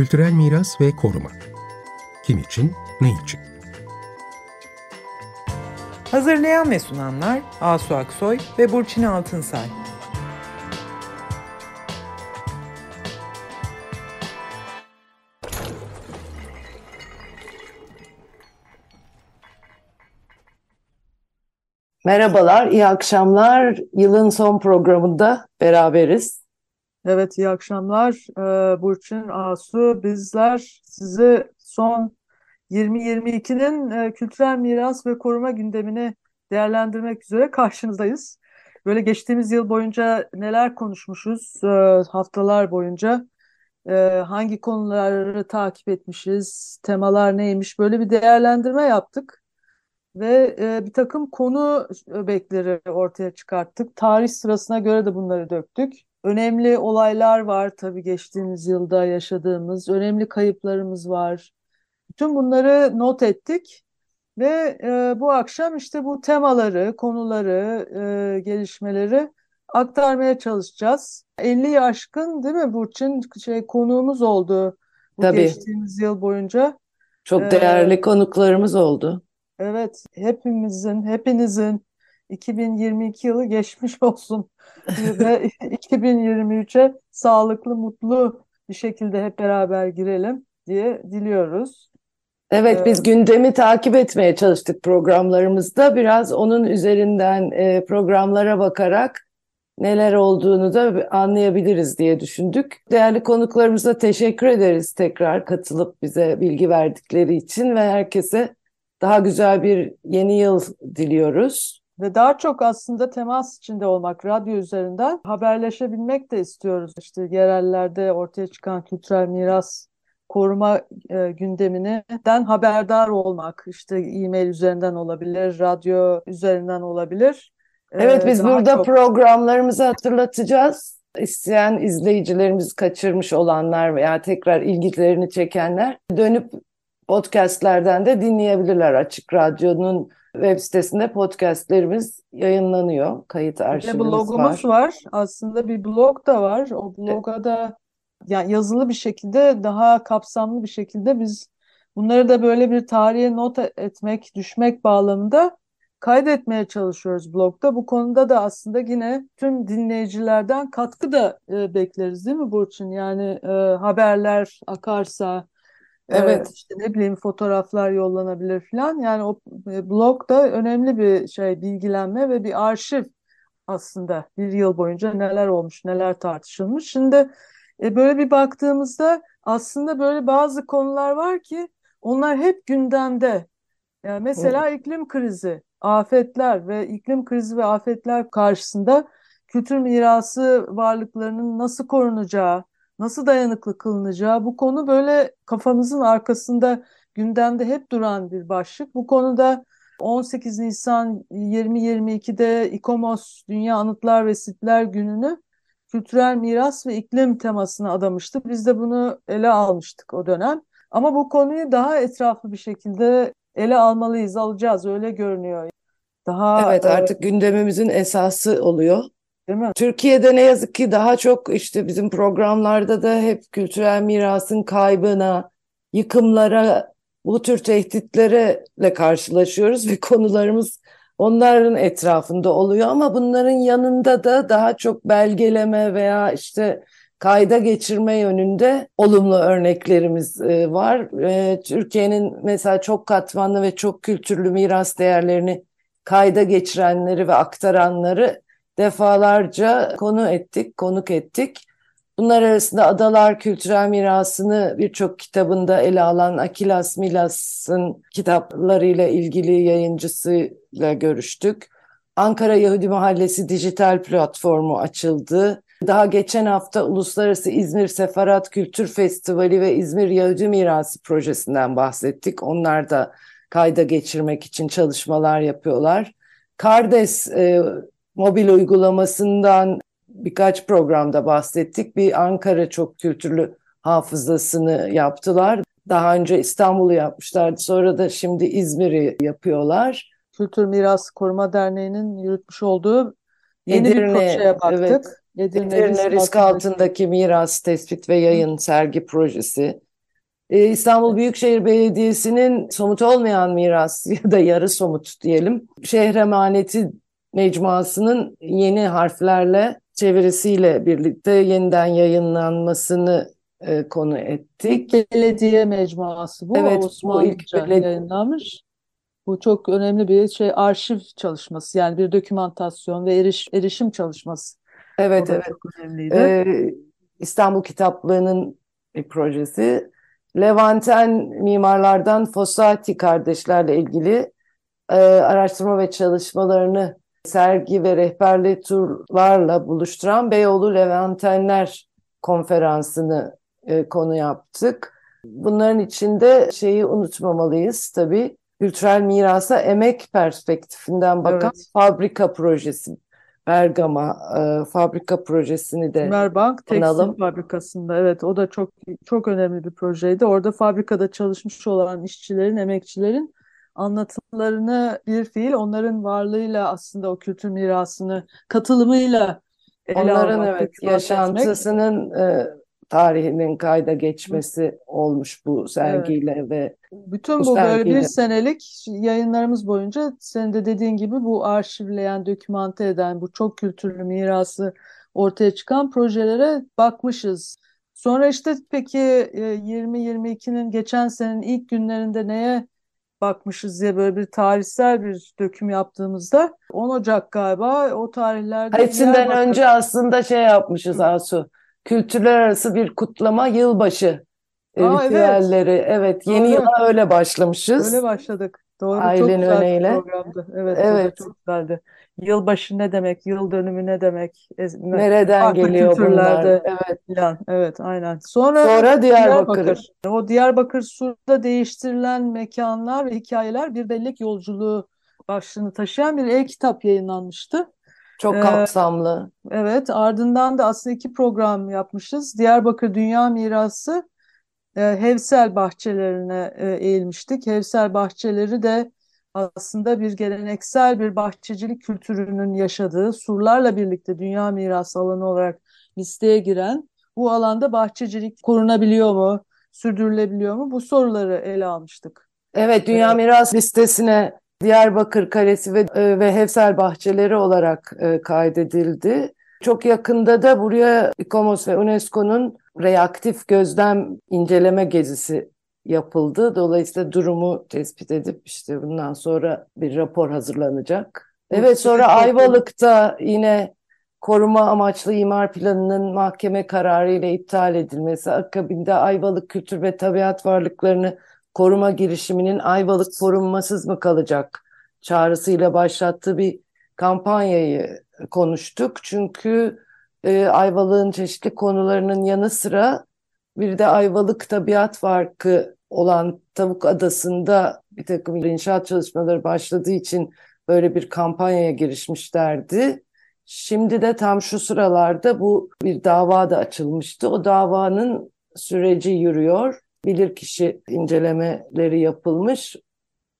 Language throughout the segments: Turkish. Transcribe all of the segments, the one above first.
Kültürel miras ve koruma. Kim için, ne için? Hazırlayan ve sunanlar Asu Aksoy ve Burçin Altınsay. Merhabalar, iyi akşamlar. Yılın son programında beraberiz. Evet, iyi akşamlar. Ee, Burçin, Asu, bizler sizi son 2022'nin e, kültürel miras ve koruma gündemini değerlendirmek üzere karşınızdayız. Böyle geçtiğimiz yıl boyunca neler konuşmuşuz, e, haftalar boyunca e, hangi konuları takip etmişiz, temalar neymiş böyle bir değerlendirme yaptık. Ve e, bir takım konu öbekleri ortaya çıkarttık. Tarih sırasına göre de bunları döktük. Önemli olaylar var tabii geçtiğimiz yılda yaşadığımız. Önemli kayıplarımız var. Bütün bunları not ettik. Ve e, bu akşam işte bu temaları, konuları, e, gelişmeleri aktarmaya çalışacağız. 50 aşkın değil mi Burçin şey konuğumuz oldu bu Tabii. geçtiğimiz yıl boyunca. Çok Ee, değerli konuklarımız oldu. Evet, hepimizin, hepinizin 2022 yılı geçmiş olsun ve 2023'e sağlıklı, mutlu bir şekilde hep beraber girelim diye diliyoruz. Evet, Ee, biz gündemi takip etmeye çalıştık programlarımızda. Biraz onun üzerinden e, programlara bakarak neler olduğunu da anlayabiliriz diye düşündük. Değerli konuklarımıza teşekkür ederiz tekrar katılıp bize bilgi verdikleri için ve herkese daha güzel bir yeni yıl diliyoruz. Ve daha çok aslında temas içinde olmak, radyo üzerinden haberleşebilmek de istiyoruz. İşte yerellerde ortaya çıkan kültürel miras koruma e, gündeminden haberdar olmak. İşte e-mail üzerinden olabilir, radyo üzerinden olabilir. Ee, Evet, biz daha burada çok- programlarımızı hatırlatacağız. İsteyen izleyicilerimiz kaçırmış olanlar veya tekrar ilgilerini çekenler dönüp podcastlerden de dinleyebilirler. Açık Radyo'nun web sitesinde podcastlerimiz yayınlanıyor. Kayıt Bir arşivimiz blogumuz var. var. Aslında bir blog da var. O bloga da yani yazılı bir şekilde daha kapsamlı bir şekilde biz bunları da böyle bir tarihe not etmek, düşmek bağlamında kaydetmeye çalışıyoruz blogda. Bu konuda da aslında yine tüm dinleyicilerden katkı da e, bekleriz değil mi Burçin? Yani e, haberler akarsa Evet. işte ne bileyim fotoğraflar yollanabilir falan. Yani o e, blog da önemli bir şey bilgilenme ve bir arşiv aslında bir yıl boyunca neler olmuş, neler tartışılmış. Şimdi e, böyle bir baktığımızda aslında böyle bazı konular var ki onlar hep gündemde. Yani mesela iklim krizi, afetler ve iklim krizi ve afetler karşısında kültür mirası varlıklarının nasıl korunacağı, nasıl dayanıklı kılınacağı bu konu böyle kafamızın arkasında gündemde hep duran bir başlık. Bu konuda 18 Nisan 2022'de İKOMOS Dünya Anıtlar ve Sitler Günü'nü kültürel miras ve iklim temasına adamıştı. Biz de bunu ele almıştık o dönem. Ama bu konuyu daha etraflı bir şekilde ele almalıyız, alacağız öyle görünüyor. Daha Evet, e, artık gündemimizin esası oluyor. Değil mi? Türkiye'de ne yazık ki daha çok işte bizim programlarda da hep kültürel mirasın kaybına, yıkımlara, bu tür tehditlerle karşılaşıyoruz ve konularımız onların etrafında oluyor ama bunların yanında da daha çok belgeleme veya işte kayda geçirme yönünde olumlu örneklerimiz e, var. E, Türkiye'nin mesela çok katmanlı ve çok kültürlü miras değerlerini kayda geçirenleri ve aktaranları defalarca konu ettik, konuk ettik. Bunlar arasında Adalar Kültürel Mirası'nı birçok kitabında ele alan Akilas Milas'ın kitaplarıyla ilgili yayıncısıyla görüştük. Ankara Yahudi Mahallesi dijital platformu açıldı. Daha geçen hafta Uluslararası İzmir Sefarat Kültür Festivali ve İzmir Yahudi Mirası projesinden bahsettik. Onlar da kayda geçirmek için çalışmalar yapıyorlar. Kardes e, mobil uygulamasından birkaç programda bahsettik. Bir Ankara çok kültürlü hafızasını yaptılar. Daha önce İstanbul'u yapmışlardı. Sonra da şimdi İzmir'i yapıyorlar. Kültür Miras Koruma Derneği'nin yürütmüş olduğu yeni bir Edirne, projeye baktık. evet. Edirne Edirne risk altındaki- miras tespit ve yayın sergi projesi. e, İstanbul Büyükşehir Belediyesi'nin somut olmayan miras ya da yarı somut diyelim şehre emaneti mecmuasının yeni harflerle çevirisiyle birlikte yeniden yayınlanmasını e, konu ettik. Belediye mecmuası bu. Evet, bu Osmanlıca ilk belediye- yayınlanmış. Bu çok önemli bir şey arşiv çalışması yani bir dokümantasyon ve eriş, erişim çalışması. O Evet da evet. çok önemliydi. Ee, İstanbul Kitaplığı'nın bir projesi. Levanten mimarlardan Fossati kardeşlerle ilgili e, araştırma ve çalışmalarını sergi ve rehberli turlarla buluşturan Beyoğlu Levantenler konferansını e, konu yaptık. Bunların içinde şeyi unutmamalıyız tabii. Kültürel mirasa emek perspektifinden bakan Evet. fabrika projesi. Bergama e, fabrika projesini de Merbank Tekstil analım. Fabrikası'nda evet o da çok çok önemli bir projeydi. Orada fabrikada çalışmış olan işçilerin, emekçilerin anlatımlarını bir fiil onların varlığıyla aslında o kültür mirasını katılımıyla ele onların almak, evet yaşantısının e, tarihinin kayda geçmesi olmuş bu sergiyle ve Bütün Bu bu böyle bir senelik yayınlarımız boyunca senin de dediğin gibi bu arşivleyen, dokümante eden, bu çok kültürlü mirası ortaya çıkan projelere bakmışız. Sonra işte peki e, 2022'nin geçen senenin ilk günlerinde neye bakmışız diye böyle bir tarihsel bir döküm yaptığımızda 10 Ocak galiba o tarihlerde hepsinden önce aslında şey yapmışız Asu. Kültürler arası bir kutlama yılbaşı e, Aa, evet. ritüelleri. Evet, yeni Doğru. yıla öyle başlamışız. Öyle başladık. Doğru, çok Ailenin güzel bir öneyle. programdı. Evet, Evet. çok güzeldi. Yılbaşı ne demek, yıl dönümü ne demek, ne- Nereden farklı geliyor kültürlerde bunlar? Evet. filan. Evet, aynen. Sonra Sonra Diyarbakır. Diyarbakır. O Diyarbakır Sur'da değiştirilen mekanlar ve hikayeler bir bellek yolculuğu başlığını taşıyan bir e-kitap yayınlanmıştı. Çok Ee, kapsamlı. Evet, ardından da aslında iki program yapmışız. Diyarbakır Dünya Mirası, e, Hevsel bahçelerine e, eğilmiştik. Hevsel bahçeleri de aslında bir geleneksel bir bahçecilik kültürünün yaşadığı, surlarla birlikte Dünya Mirası alanı olarak listeye giren bu alanda bahçecilik korunabiliyor mu, sürdürülebiliyor mu? Bu soruları ele almıştık. Evet, Dünya Evet. Miras listesine Diyarbakır Kalesi ve, e, ve Hevsel Bahçeleri olarak e, kaydedildi. Çok yakında da buraya İKOMOS ve UNESCO'nun reaktif gözlem inceleme gezisi yapıldı. Dolayısıyla durumu tespit edip işte bundan sonra bir rapor hazırlanacak. Evet, sonra Ayvalık'ta yine koruma amaçlı imar planının mahkeme kararı ile iptal edilmesi, akabinde Ayvalık kültür ve tabiat varlıklarını koruma girişiminin Ayvalık korunmasız mı kalacak çağrısıyla başlattığı bir kampanyayı konuştuk. Çünkü e, Ayvalık'ın çeşitli konularının yanı sıra bir de Ayvalık Tabiat Parkı olan Tavuk Adası'nda bir takım inşaat çalışmaları başladığı için böyle bir kampanyaya girişmişlerdi. Şimdi de tam şu sıralarda bu bir dava da açılmıştı. O davanın süreci yürüyor. Bilirkişi incelemeleri yapılmış.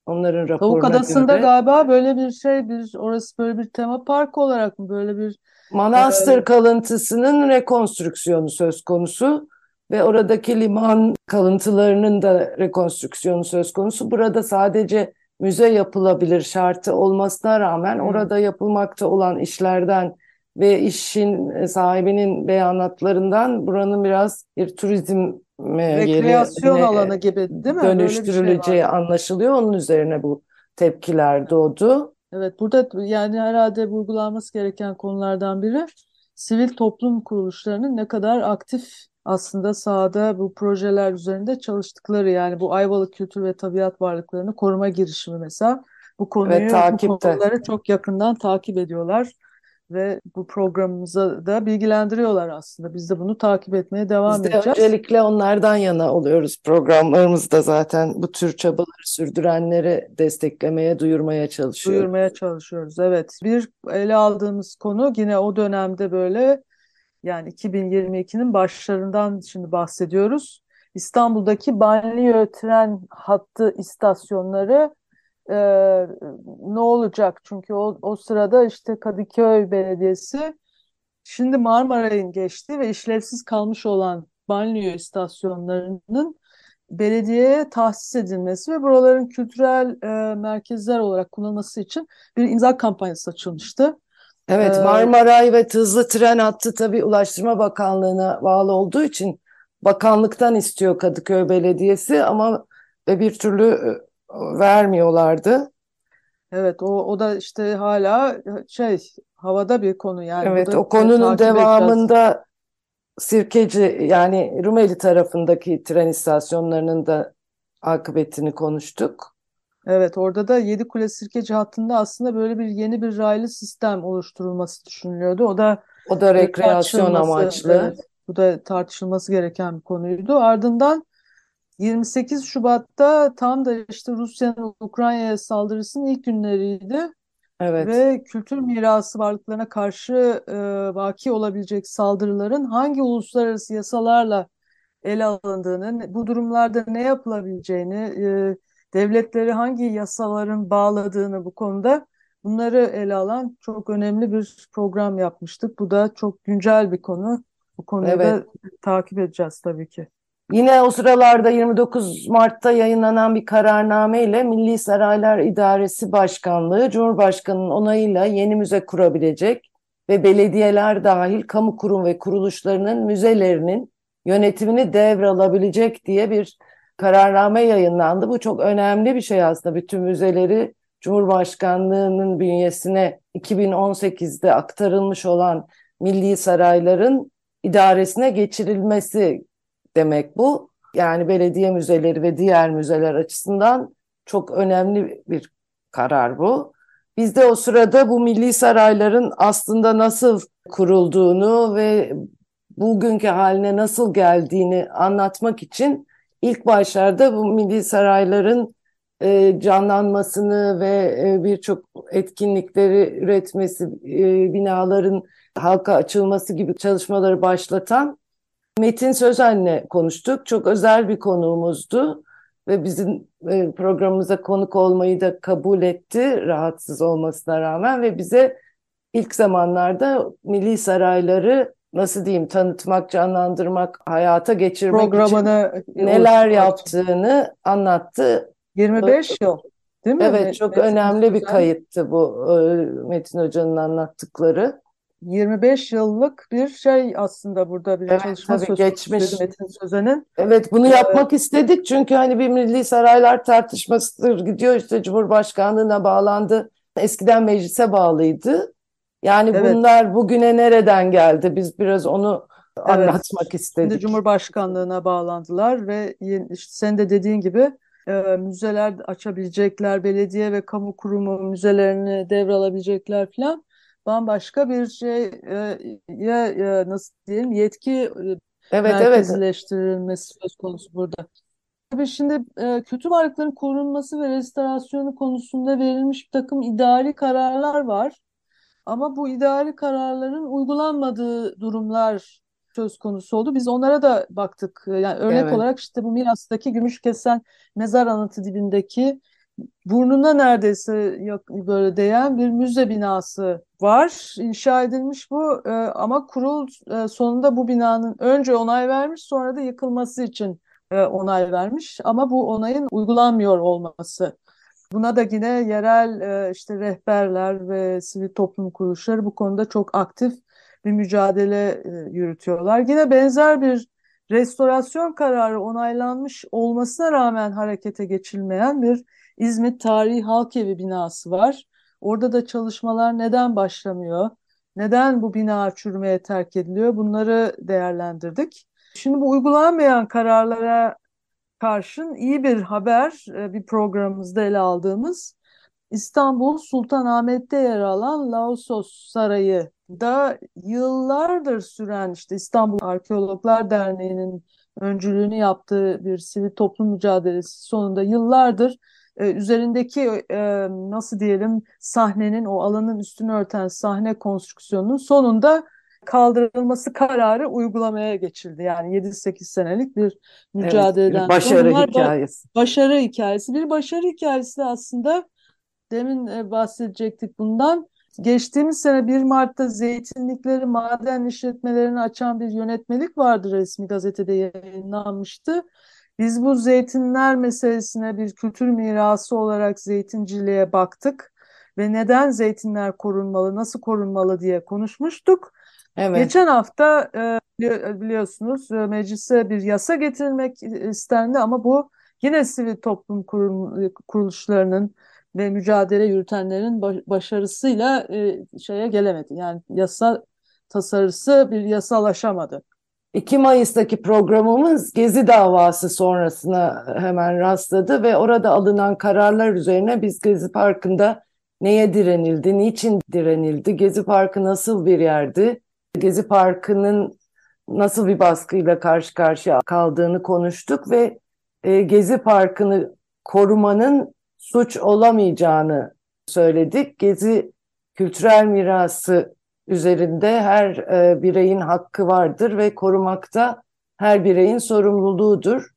Onların Tavuk raporuna Adası'nda göre galiba böyle bir şey, bir orası böyle bir tema parkı olarak mı böyle bir Manastır kalıntısının rekonstrüksiyonu söz konusu ve oradaki liman kalıntılarının da rekonstrüksiyonu söz konusu. Burada sadece müze yapılabilir şartı olmasına rağmen Hmm. orada yapılmakta olan işlerden ve işin sahibinin beyanatlarından buranın biraz bir turizm e, yeri rekreasyon ne- alanı gibi değil mi? Şey dönüştürüleceği var. anlaşılıyor. Onun üzerine bu tepkiler doğdu. Evet, burada yani herhalde vurgulanması gereken konulardan biri sivil toplum kuruluşlarının ne kadar aktif aslında sahada bu projeler üzerinde çalıştıkları yani bu Ayvalık kültür ve tabiat varlıklarını koruma girişimi mesela bu konuyu bu takipte. konuları çok yakından takip ediyorlar ve bu programımıza da bilgilendiriyorlar aslında. Biz de bunu takip etmeye devam Biz de edeceğiz. öncelikle onlardan yana oluyoruz programlarımızda zaten bu tür çabaları sürdürenleri desteklemeye, duyurmaya çalışıyoruz. duyurmaya çalışıyoruz. Evet. Bir ele aldığımız konu yine o dönemde böyle yani 2022'nin başlarından şimdi bahsediyoruz. İstanbul'daki banliyö tren hattı istasyonları e, ne olacak? Çünkü o, o sırada işte Kadıköy Belediyesi şimdi Marmaray'ın geçtiği ve işlevsiz kalmış olan banliyö istasyonlarının belediyeye tahsis edilmesi ve buraların kültürel e, merkezler olarak kullanılması için bir imza kampanyası açılmıştı. Evet, Ee, Marmaray ve hızlı tren hattı tabii Ulaştırma Bakanlığı'na bağlı olduğu için bakanlıktan istiyor Kadıköy Belediyesi ama bir türlü e, vermiyorlardı. Evet, o, o da işte hala şey havada bir konu yani. Evet, o konunun takip edeceğiz. devamında Sirkeci yani Rumeli tarafındaki tren istasyonlarının da akıbetini konuştuk. Evet, orada da Yedikule Sirkeci hattında aslında böyle bir yeni bir raylı sistem oluşturulması düşünülüyordu. O da O da e, rekreasyon amaçlı. evet, bu da tartışılması gereken bir konuydu. Ardından 28 Şubat'ta tam da işte Rusya'nın Ukrayna'ya saldırısının ilk günleriydi. Evet. Ve kültür mirası varlıklarına karşı e, vaki olabilecek saldırıların hangi uluslararası yasalarla ele alındığını, bu durumlarda ne yapılabileceğini, e, devletleri hangi yasaların bağladığını bu konuda bunları ele alan çok önemli bir program yapmıştık. Bu da çok güncel bir konu. Bu konuyu da Evet. takip edeceğiz tabii ki. Yine o sıralarda 29 Mart'ta yayınlanan bir kararname ile Milli Saraylar İdaresi Başkanlığı Cumhurbaşkanı'nın onayıyla yeni müze kurabilecek ve belediyeler dahil kamu kurum ve kuruluşlarının müzelerinin yönetimini devralabilecek diye bir kararname yayınlandı. Bu çok önemli bir şey aslında. Bütün müzeleri Cumhurbaşkanlığının bünyesine 2018'de aktarılmış olan milli sarayların idaresine geçirilmesi demek bu. Yani belediye müzeleri ve diğer müzeler açısından çok önemli bir karar bu. Biz de o sırada bu milli sarayların aslında nasıl kurulduğunu ve bugünkü haline nasıl geldiğini anlatmak için ilk başlarda bu milli sarayların e, canlanmasını ve e, birçok etkinlikleri üretmesi, e, binaların halka açılması gibi çalışmaları başlatan Metin Sözen'le konuştuk. Çok özel bir konuğumuzdu ve bizim e, programımıza konuk olmayı da kabul etti rahatsız olmasına rağmen ve bize ilk zamanlarda milli sarayları nasıl diyeyim tanıtmak, canlandırmak, hayata geçirmek için Programını neler oluşturmak yaptığını anlattı. 25 yıl değil mi? Evet çok Metin önemli bir Sözen? kayıttı bu Metin Hoca'nın anlattıkları. 25 yıllık bir şey aslında burada bir Evet, çalışma tabii söz geçmiş. Metin Sözen'in. Evet bunu yapmak istedik çünkü hani bir milli saraylar tartışmasıdır gidiyor işte Cumhurbaşkanlığına bağlandı. Eskiden meclise bağlıydı. Yani Evet. bunlar bugüne nereden geldi? Biz biraz onu anlatmak Şimdi istedik. Cumhurbaşkanlığına bağlandılar ve işte sen de dediğin gibi e, müzeler açabilecekler, belediye ve kamu kurumu müzelerini devralabilecekler falan. Bambaşka bir şey e, ya, ya nasıl diyelim yetki e, Evet evet. merkezileştirilmesi söz konusu burada. Tabii şimdi e, kötü varlıkların korunması ve restorasyonu konusunda verilmiş bir takım idari kararlar var. Ama bu idari kararların uygulanmadığı durumlar söz konusu oldu. Biz onlara da baktık. Yani örnek Evet. olarak işte bu Milas'taki Gümüşkesen mezar anıtı dibindeki burnuna neredeyse yak- böyle değen bir müze binası var. İnşa edilmiş bu e, ama kurul e, sonunda bu binanın önce onay vermiş sonra da yıkılması için e, onay vermiş. Ama bu onayın uygulanmıyor olması. Buna da yine yerel e, işte rehberler ve sivil toplum kuruluşları bu konuda çok aktif bir mücadele e, yürütüyorlar. Yine benzer bir restorasyon kararı onaylanmış olmasına rağmen harekete geçilmeyen bir İzmit Tarihi Halk Evi binası var. Orada da çalışmalar neden başlamıyor? Neden bu bina çürümeye terk ediliyor? Bunları değerlendirdik. Şimdi bu uygulanmayan kararlara karşın iyi bir haber e, bir programımızda ele aldığımız İstanbul Sultanahmet'te yer alan Laosos Sarayı da yıllardır süren işte İstanbul Arkeologlar Derneği'nin öncülüğünü yaptığı bir sivil toplum mücadelesi sonunda yıllardır e, üzerindeki e, nasıl diyelim sahnenin o alanın üstünü örten sahne konstrüksiyonunun sonunda kaldırılması kararı uygulamaya geçildi. Yani 7-8 senelik bir Evet, mücadeleden bir sonra başarı bunlar hikayesi. başarı hikayesi. Bir başarı hikayesi aslında demin e, bahsedecektik bundan. Geçtiğimiz sene 1 Mart'ta zeytinlikleri maden işletmelerini açan bir yönetmelik vardı resmi gazetede yayınlanmıştı. Biz bu zeytinler meselesine bir kültür mirası olarak zeytinciliğe baktık ve neden zeytinler korunmalı, nasıl korunmalı diye konuşmuştuk. Evet. Geçen hafta e, biliyorsunuz e, meclise bir yasa getirilmek istendi ama bu yine sivil toplum kuruluşlarının ve mücadele yürütenlerin başarısıyla e, şeye gelemedi. Yani yasa tasarısı bir yasalaşamadı. 2 Mayıs'taki programımız Gezi davası sonrasına hemen rastladı ve orada alınan kararlar üzerine biz Gezi Parkı'nda neye direnildi, niçin direnildi, Gezi Parkı nasıl bir yerdi, Gezi Parkı'nın nasıl bir baskıyla karşı karşıya kaldığını konuştuk ve e, Gezi Parkı'nı korumanın suç olamayacağını söyledik. Gezi kültürel mirası üzerinde her e, bireyin hakkı vardır ve korumakta her bireyin sorumluluğudur.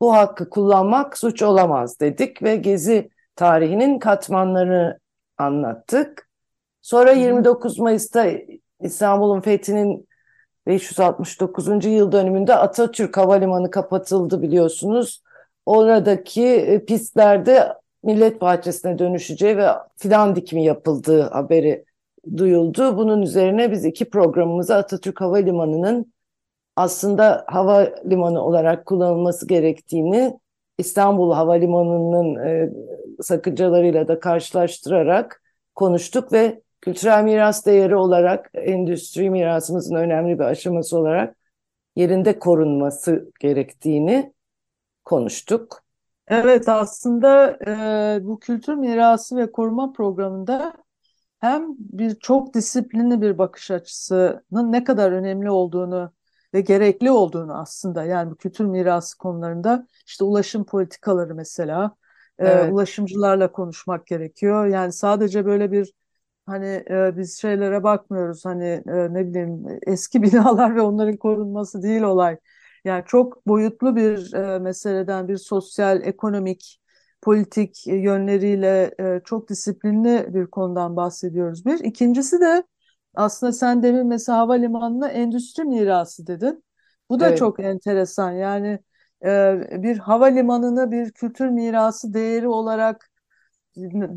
Bu hakkı kullanmak suç olamaz dedik ve Gezi tarihinin katmanlarını anlattık. Sonra 29 Mayıs'ta İstanbul'un fethinin 569. yıl dönümünde Atatürk Havalimanı kapatıldı biliyorsunuz. Oradaki e, pistlerde millet bahçesine dönüşeceği ve fidan dikimi yapıldığı haberi duyuldu. Bunun üzerine biz iki programımızı Atatürk Havalimanı'nın aslında havalimanı olarak kullanılması gerektiğini İstanbul Havalimanı'nın e, sakıncalarıyla da karşılaştırarak konuştuk ve kültürel miras değeri olarak endüstri mirasımızın önemli bir aşaması olarak yerinde korunması gerektiğini konuştuk. Evet aslında e, bu kültür mirası ve koruma programında hem bir çok disiplinli bir bakış açısının ne kadar önemli olduğunu ve gerekli olduğunu aslında yani bu kültür mirası konularında işte ulaşım politikaları mesela e, evet. e, ulaşımcılarla konuşmak gerekiyor. Yani sadece böyle bir hani e, biz şeylere bakmıyoruz hani e, ne bileyim eski binalar ve onların korunması değil olay. Yani çok boyutlu bir e, meseleden bir sosyal, ekonomik, politik yönleriyle e, çok disiplinli bir konudan bahsediyoruz bir. İkincisi de aslında sen demin mesela havalimanına endüstri mirası dedin. Bu da evet. çok enteresan. Yani e, bir havalimanını bir kültür mirası değeri olarak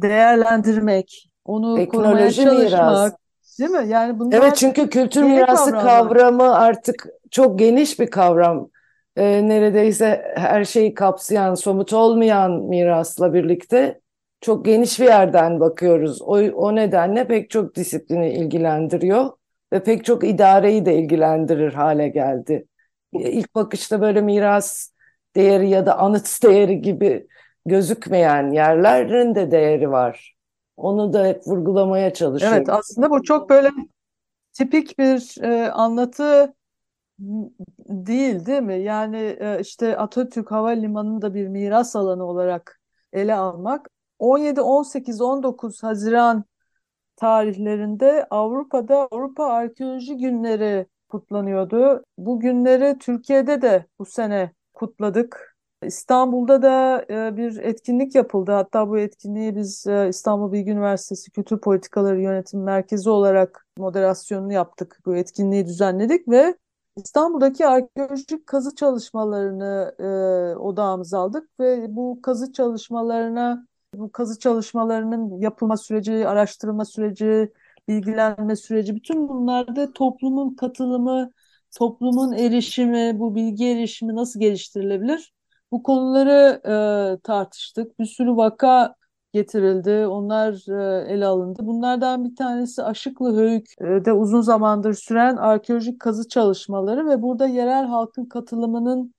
değerlendirmek, onu Teknoloji korumaya çalışmak. Değil mi? Yani bunlar Evet çünkü kültür mirası kavramlar. kavramı artık çok geniş bir kavram. Ee, neredeyse her şeyi kapsayan, somut olmayan mirasla birlikte çok geniş bir yerden bakıyoruz. O, o nedenle pek çok disiplini ilgilendiriyor ve pek çok idareyi de ilgilendirir hale geldi. İlk bakışta böyle miras değeri ya da anıt değeri gibi gözükmeyen yerlerin de değeri var. Onu da hep vurgulamaya çalışıyorum. Evet aslında bu çok böyle tipik bir e, anlatı değil değil mi? Yani e, işte Atatürk Havalimanı'nı da bir miras alanı olarak ele almak 17, 18, 19 Haziran tarihlerinde Avrupa'da Avrupa Arkeoloji Günleri kutlanıyordu. Bu günleri Türkiye'de de bu sene kutladık. İstanbul'da da e, bir etkinlik yapıldı. Hatta bu etkinliği biz e, İstanbul Bilgi Üniversitesi Kültür Politikaları Yönetim Merkezi olarak moderasyonunu yaptık. Bu etkinliği düzenledik ve İstanbul'daki arkeolojik kazı çalışmalarını e, odağımıza aldık ve bu kazı çalışmalarına bu kazı çalışmalarının yapılma süreci, araştırma süreci, bilgilenme süreci bütün bunlarda toplumun katılımı, toplumun erişimi, bu bilgi erişimi nasıl geliştirilebilir? Bu konuları e, tartıştık. Bir sürü vaka getirildi. Onlar e, ele alındı. Bunlardan bir tanesi Aşıklı Höyük'de uzun zamandır süren arkeolojik kazı çalışmaları ve burada yerel halkın katılımının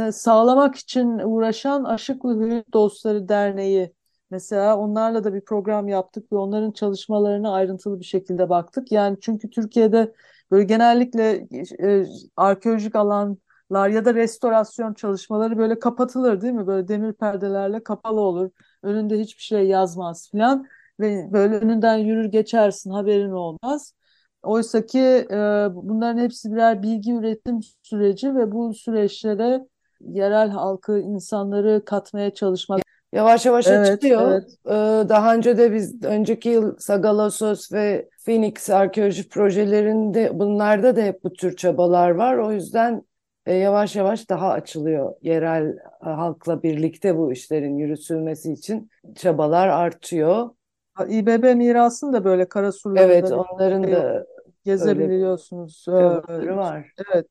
e, sağlamak için uğraşan Aşıklı Höyük Dostları Derneği mesela onlarla da bir program yaptık ve onların çalışmalarına ayrıntılı bir şekilde baktık. Yani çünkü Türkiye'de böyle genellikle e, arkeolojik alan lar ya da restorasyon çalışmaları böyle kapatılır değil mi? Böyle demir perdelerle kapalı olur. Önünde hiçbir şey yazmaz filan ve böyle önünden yürür geçersin haberin olmaz. Oysa ki e, bunların hepsi birer bilgi üretim süreci ve bu süreçlere yerel halkı, insanları katmaya çalışmak. Yavaş yavaş evet, açılıyor. Evet. Ee, daha önce de biz önceki yıl Sagalassos ve Phoenix arkeoloji projelerinde bunlarda da hep bu tür çabalar var. O yüzden e, yavaş yavaş daha açılıyor. Yerel e, halkla birlikte bu işlerin yürütülmesi için çabalar artıyor. İBB mirasını da böyle Karasurlar'da Evet, onların da gezebiliyorsunuz. yolları var. Evet.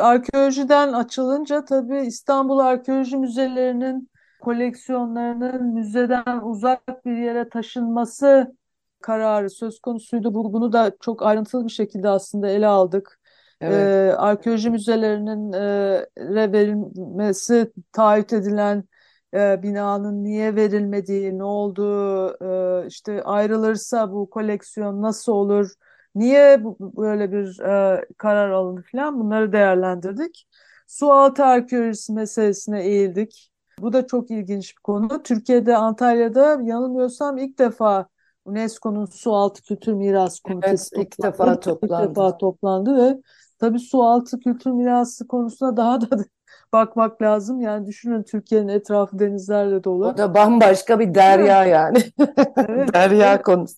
Arkeolojiden açılınca tabii İstanbul Arkeoloji Müzelerinin koleksiyonlarının müzeden uzak bir yere taşınması kararı söz konusuydu. Bunu da çok ayrıntılı bir şekilde aslında ele aldık. Evet. Ee, arkeoloji müzelerinin e, verilmesi taahhüt edilen e, binanın niye verilmediği, ne olduğu, e, işte ayrılırsa bu koleksiyon nasıl olur, niye bu, böyle bir e, karar alındı falan bunları değerlendirdik. Sualtı arkeolojisi meselesine eğildik. Bu da çok ilginç bir konu. Türkiye'de, Antalya'da yanılmıyorsam ilk defa UNESCO'nun Sualtı Kültür Miras Komitesi evet, ilk defa toplandı. İlk defa toplandı ve tabii sualtı kültür mirası konusuna daha da bakmak lazım. Yani düşünün Türkiye'nin etrafı denizlerle dolu. O da bambaşka bir derya yani. Evet. derya konusu.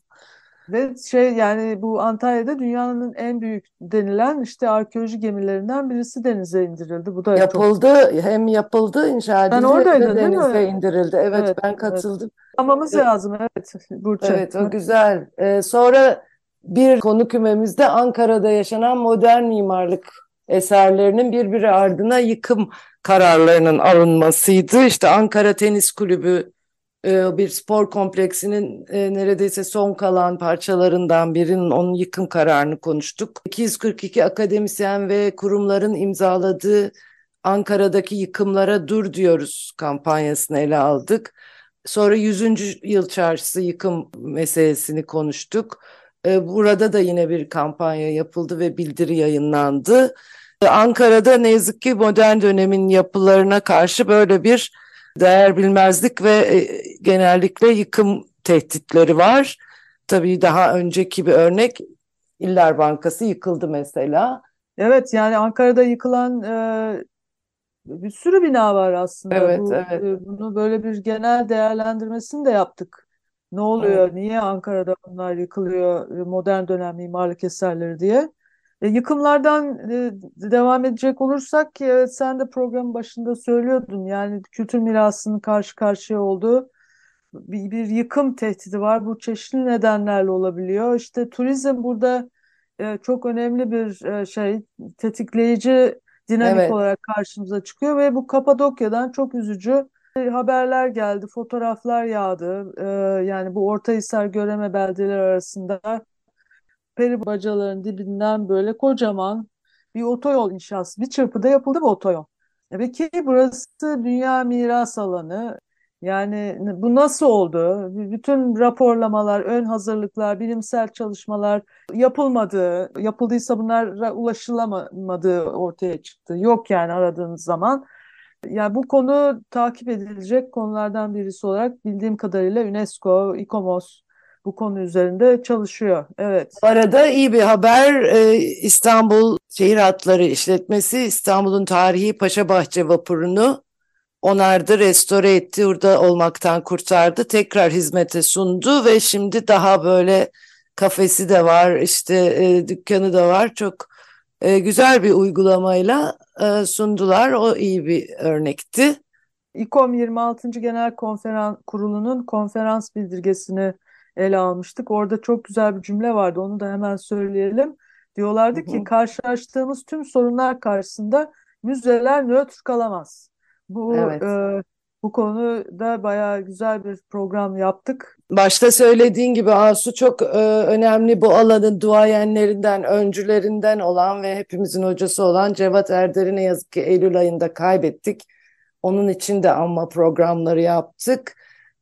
Ve şey yani bu Antalya'da dünyanın en büyük denilen işte arkeoloji gemilerinden birisi denize indirildi. Bu da yapıldı çok... hem yapıldı inşa edildi. Ben oradaydın denize indirildi. Evet, evet ben katıldım. Evet. Anlamamız evet. lazım evet Burçin. Evet o güzel. Ee, sonra bir konu kümemizde Ankara'da yaşanan modern mimarlık eserlerinin birbiri ardına yıkım kararlarının alınmasıydı. İşte Ankara Tenis Kulübü e, bir spor kompleksinin e, neredeyse son kalan parçalarından birinin onun yıkım kararını konuştuk. 242 akademisyen ve kurumların imzaladığı Ankara'daki yıkımlara dur diyoruz kampanyasını ele aldık. Sonra 100. yıl çarşısı yıkım meselesini konuştuk. E, burada da yine bir kampanya yapıldı ve bildiri yayınlandı. Ankara'da ne yazık ki modern dönemin yapılarına karşı böyle bir değer bilmezlik ve e, genellikle yıkım tehditleri var. Tabii daha önceki bir örnek İller Bankası yıkıldı mesela. Evet yani Ankara'da yıkılan e, bir sürü bina var aslında. Evet, Bu, evet. E, bunu böyle bir genel değerlendirmesini de yaptık. Ne oluyor? Evet. Niye Ankara'da bunlar yıkılıyor? E, modern dönem mimarlık eserleri diye. E, yıkımlardan e, devam edecek olursak evet, sen de programın başında söylüyordun yani kültür mirasının karşı karşıya olduğu bir, bir yıkım tehdidi var. Bu çeşitli nedenlerle olabiliyor. İşte turizm burada e, çok önemli bir e, şey tetikleyici dinamik evet. olarak karşımıza çıkıyor ve bu Kapadokya'dan çok üzücü haberler geldi, fotoğraflar yağdı. E, yani bu Ortahisar Göreme beldeleri arasında peri bacaların dibinden böyle kocaman bir otoyol inşası bir çırpıda yapıldı bu otoyol. Ve ki burası dünya miras alanı. Yani bu nasıl oldu? Bütün raporlamalar, ön hazırlıklar, bilimsel çalışmalar yapılmadı. Yapıldıysa bunlara ulaşılamadığı ortaya çıktı. Yok yani aradığınız zaman. Yani bu konu takip edilecek konulardan birisi olarak bildiğim kadarıyla UNESCO, ICOMOS bu konu üzerinde çalışıyor. Evet. Bu arada iyi bir haber ee, İstanbul Şehir Hatları İşletmesi İstanbul'un tarihi Paşabahçe vapurunu onardı, restore etti, orada olmaktan kurtardı. Tekrar hizmete sundu ve şimdi daha böyle kafesi de var, işte e, dükkanı da var. Çok e, güzel bir uygulamayla e, sundular. O iyi bir örnekti. İKOM 26. Genel Konferans Kurulu'nun konferans bildirgesini ele almıştık. Orada çok güzel bir cümle vardı. Onu da hemen söyleyelim. Diyorlardı hı hı. ki karşılaştığımız tüm sorunlar karşısında müzeler nötr kalamaz. Bu evet. e, bu konuda bayağı güzel bir program yaptık. Başta söylediğin gibi Asu çok e, önemli bu alanın duayenlerinden, öncülerinden olan ve hepimizin hocası olan Cevat Erder'i ne yazık ki Eylül ayında kaybettik. Onun için de anma programları yaptık.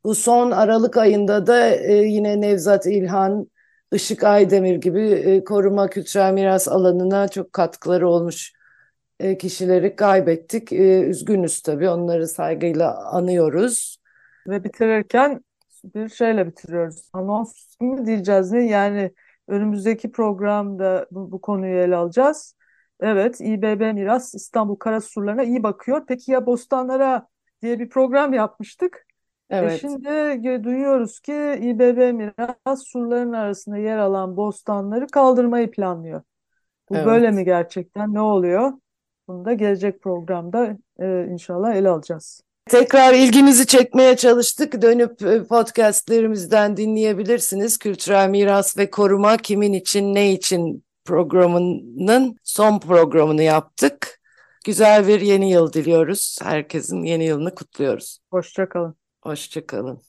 Bu son Aralık ayında da e, yine Nevzat İlhan, Işık Aydemir gibi e, koruma kültürel miras alanına çok katkıları olmuş e, kişileri kaybettik. E, üzgünüz tabii onları saygıyla anıyoruz. Ve bitirirken bir şeyle bitiriyoruz. Anons mu diyeceğiz ne? Yani önümüzdeki programda bu, bu konuyu ele alacağız. Evet, İBB Miras İstanbul Karasurlarına iyi bakıyor. Peki ya Bostanlara diye bir program yapmıştık. E, evet. E şimdi duyuyoruz ki İBB Miras surların arasında yer alan bostanları kaldırmayı planlıyor. Bu evet. böyle mi gerçekten? Ne oluyor? Bunu da gelecek programda e, inşallah ele alacağız. Tekrar ilginizi çekmeye çalıştık. Dönüp e, podcastlerimizden dinleyebilirsiniz. Kültürel miras ve koruma kimin için ne için programının son programını yaptık. Güzel bir yeni yıl diliyoruz. Herkesin yeni yılını kutluyoruz. Hoşçakalın. Hoşçakalın.